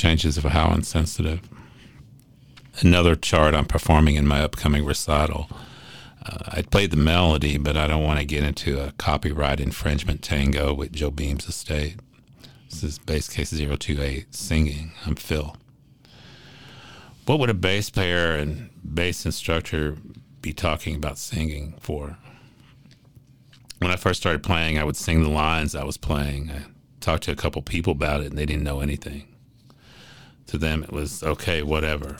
changes of how insensitive. Another chart I'm performing in my upcoming recital. Uh, I played the melody, but I don't want to get into a copyright infringement tango with Jobim's estate. This is bass case 028 singing. I'm Phil. What would a bass player and bass instructor be talking about singing for? When I first started playing, I would sing the lines I was playing. I talked to a couple people about it, and they didn't know anything. To them, it was okay, whatever.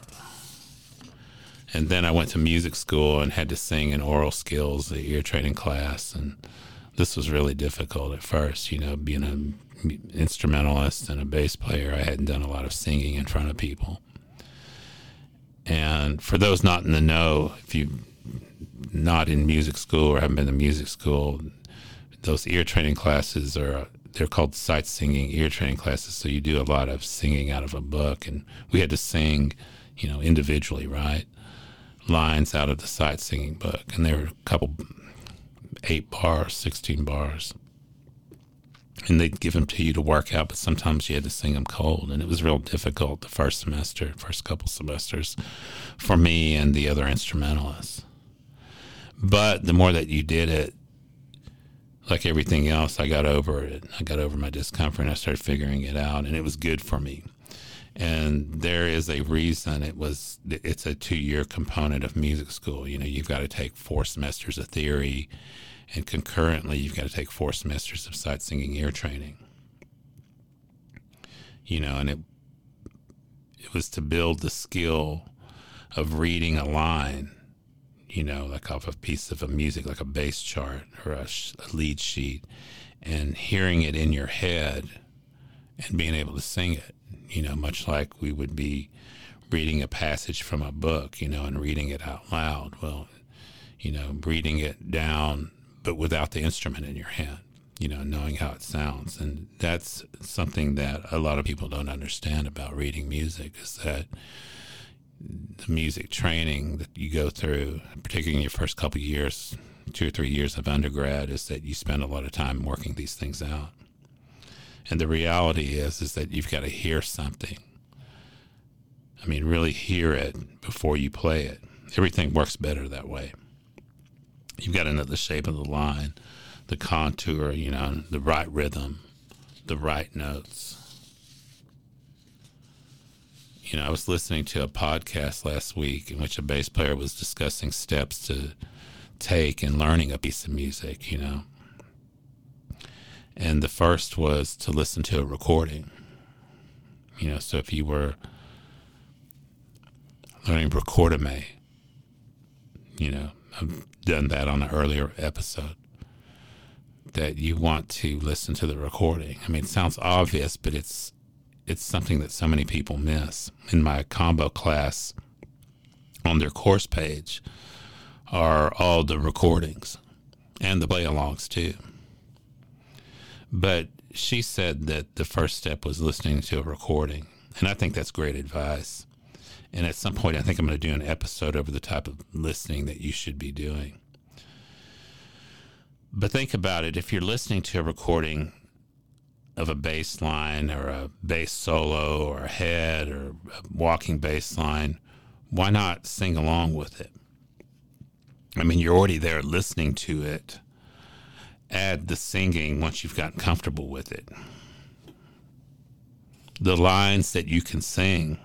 And then I went to music school and had to sing in oral skills, the ear training class, and this was really difficult at first. You know, being an instrumentalist and a bass player, I hadn't done a lot of singing in front of people. And for those not in the know, if you not in music school or haven't been to music school, those ear training classes are they're called sight singing ear training classes. So you do a lot of singing out of a book, and we had to sing, you know, individually, right? Lines out of the sight singing book, and there were a couple, eight bars, sixteen bars, and they'd give them to you to work out, but sometimes you had to sing them cold, and it was real difficult the first semester, first couple semesters, for me and the other instrumentalists. But the more that you did it, like everything else, I got over it. I got over my discomfort and I started figuring it out, and it was good for me. And there is a reason it was, it's a two year component of music school. You know, you've got to take four semesters of theory, and concurrently, you've got to take four semesters of sight singing ear training. You know, and it, it was to build the skill of reading a line you know, like off a piece of a music, like a bass chart or a, a lead sheet, and hearing it in your head and being able to sing it, you know, much like we would be reading a passage from a book, you know, and reading it out loud. Well, you know, reading it down, but without the instrument in your hand, you know, knowing how it sounds. And that's something that a lot of people don't understand about reading music is that the music training that you go through, particularly in your first couple years, two or three years of undergrad, is that you spend a lot of time working these things out. And the reality is, is that you've got to hear something. I mean, really hear it before you play it. Everything works better that way. You've got to know the shape of the line, the contour, you know, the right rhythm, the right notes you know, I was listening to a podcast last week in which a bass player was discussing steps to take in learning a piece of music, you know. And the first was to listen to a recording. You know, so if you were learning Recorda Me, you know, I've done that on an earlier episode, that you want to listen to the recording. I mean, it sounds obvious, but it's it's something that so many people miss. In my combo class, on their course page, are all the recordings and the play alongs too. But she said that the first step was listening to a recording. And I think that's great advice. And at some point, I think I'm going to do an episode over the type of listening that you should be doing. But think about it if you're listening to a recording of a bass line or a bass solo or a head or a walking bass line, why not sing along with it? I mean, you're already there listening to it. Add the singing once you've gotten comfortable with it. The lines that you can sing,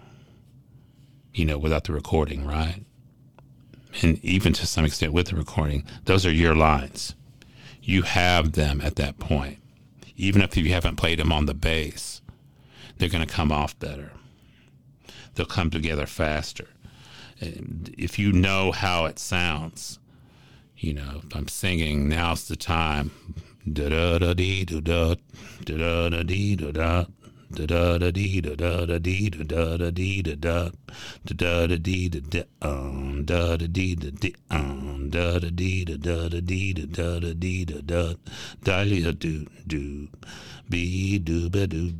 you know, without the recording, right? And even to some extent with the recording, those are your lines. You have them at that point even if you haven't played them on the bass, they're going to come off better. They'll come together faster. And if you know how it sounds, you know, I'm singing, now's the time. Da da da dee da da da da dee da da da da da da da da dee da da da da da da da da da da da da da da da dee da da da dee da da da da da da dee da da um da da da dee da da da dee um da da dee da da da dee da da da dee da da da da dee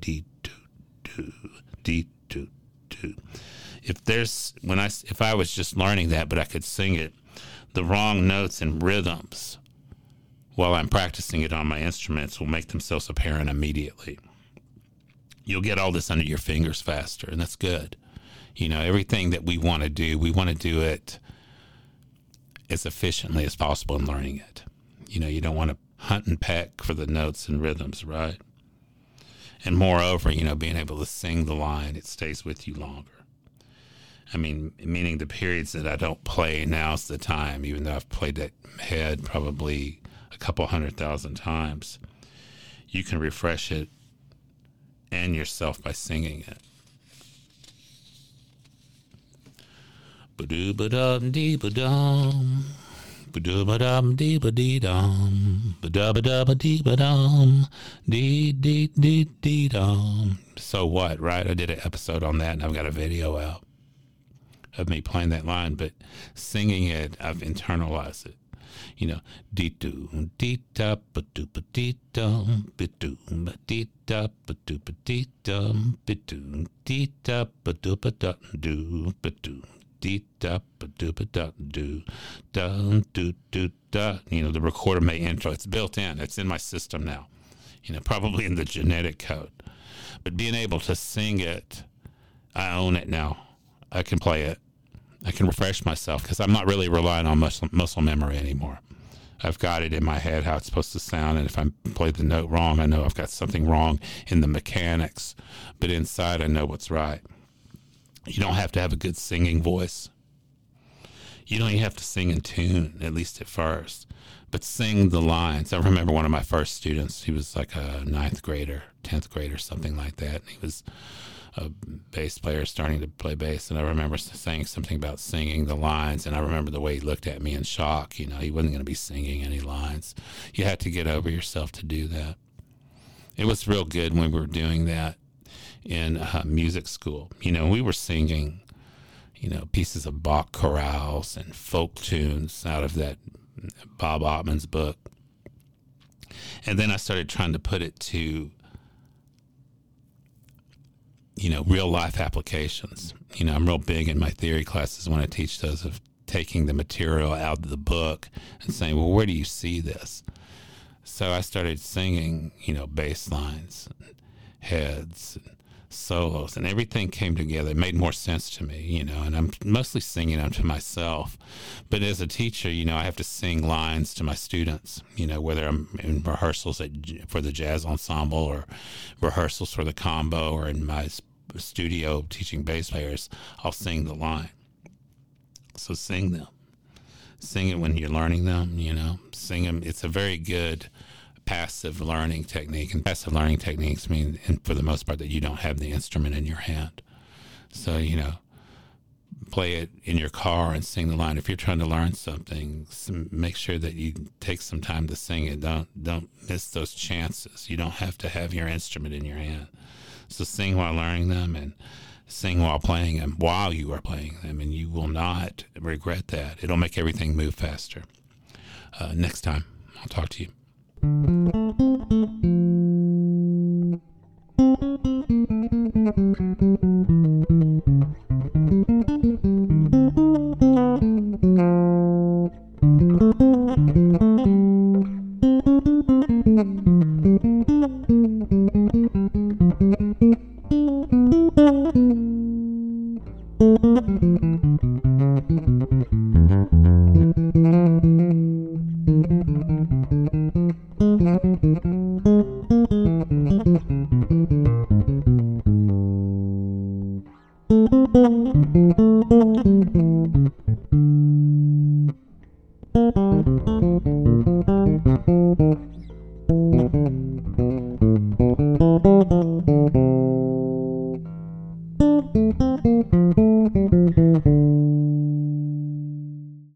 do do dee do do. If there's when I if I was just learning that, but I could sing it, the wrong notes and rhythms while I'm practicing it on my instruments will make themselves apparent immediately you'll get all this under your fingers faster, and that's good. You know, everything that we want to do, we want to do it as efficiently as possible in learning it. You know, you don't want to hunt and peck for the notes and rhythms, right? And moreover, you know, being able to sing the line, it stays with you longer. I mean, meaning the periods that I don't play, now's the time, even though I've played that head probably a couple hundred thousand times. You can refresh it and yourself by singing it. So what, right? I did an episode on that and I've got a video out of me playing that line, but singing it, I've internalized it you know, dee doo dee da ba dee dum ba doo ba dee da ba dee dum ba doo dee da ba doo ba da doo ba doo dee da ba doo ba da doo dum doo doo da. You know, the Recorda Me intro. It's built in. It's in my system now. You know, probably in the genetic code. But being able to sing it, I own it now. I can play it. I can refresh myself because I'm not really relying on muscle, muscle memory anymore. I've got it in my head how it's supposed to sound, and if I play the note wrong, I know I've got something wrong in the mechanics, but inside I know what's right. You don't have to have a good singing voice. You don't even have to sing in tune, at least at first, but sing the lines. I remember one of my first students, he was like a ninth grader, 10th grader, something like that. And he was a bass player starting to play bass, and I remember saying something about singing the lines, and I remember the way he looked at me in shock. You know, he wasn't going to be singing any lines. You had to get over yourself to do that. It was real good when we were doing that in uh, music school. You know, we were singing, you know, pieces of Bach chorales and folk tunes out of that Bob Ottman's book. And then I started trying to put it to you know, real life applications. You know, I'm real big in my theory classes when I teach those of taking the material out of the book and saying, well, where do you see this? So I started singing, you know, bass lines, and heads, and solos, and everything came together. It made more sense to me, you know, and I'm mostly singing them to myself. But as a teacher, you know, I have to sing lines to my students, you know, whether I'm in rehearsals at, for the jazz ensemble or rehearsals for the combo or in my studio teaching bass players, I'll sing the line. So sing them. Sing it when you're learning them, you know, sing them. It's a very good passive learning technique. And passive learning techniques mean, for the most part, that you don't have the instrument in your hand. So, you know, play it in your car and sing the line. If you're trying to learn something, make sure that you take some time to sing it. Don't don't miss those chances. You don't have to have your instrument in your hand. So sing while learning them and sing while playing them while you are playing them, and you will not regret that. It'll make everything move faster. Uh, next time, I'll talk to you thank you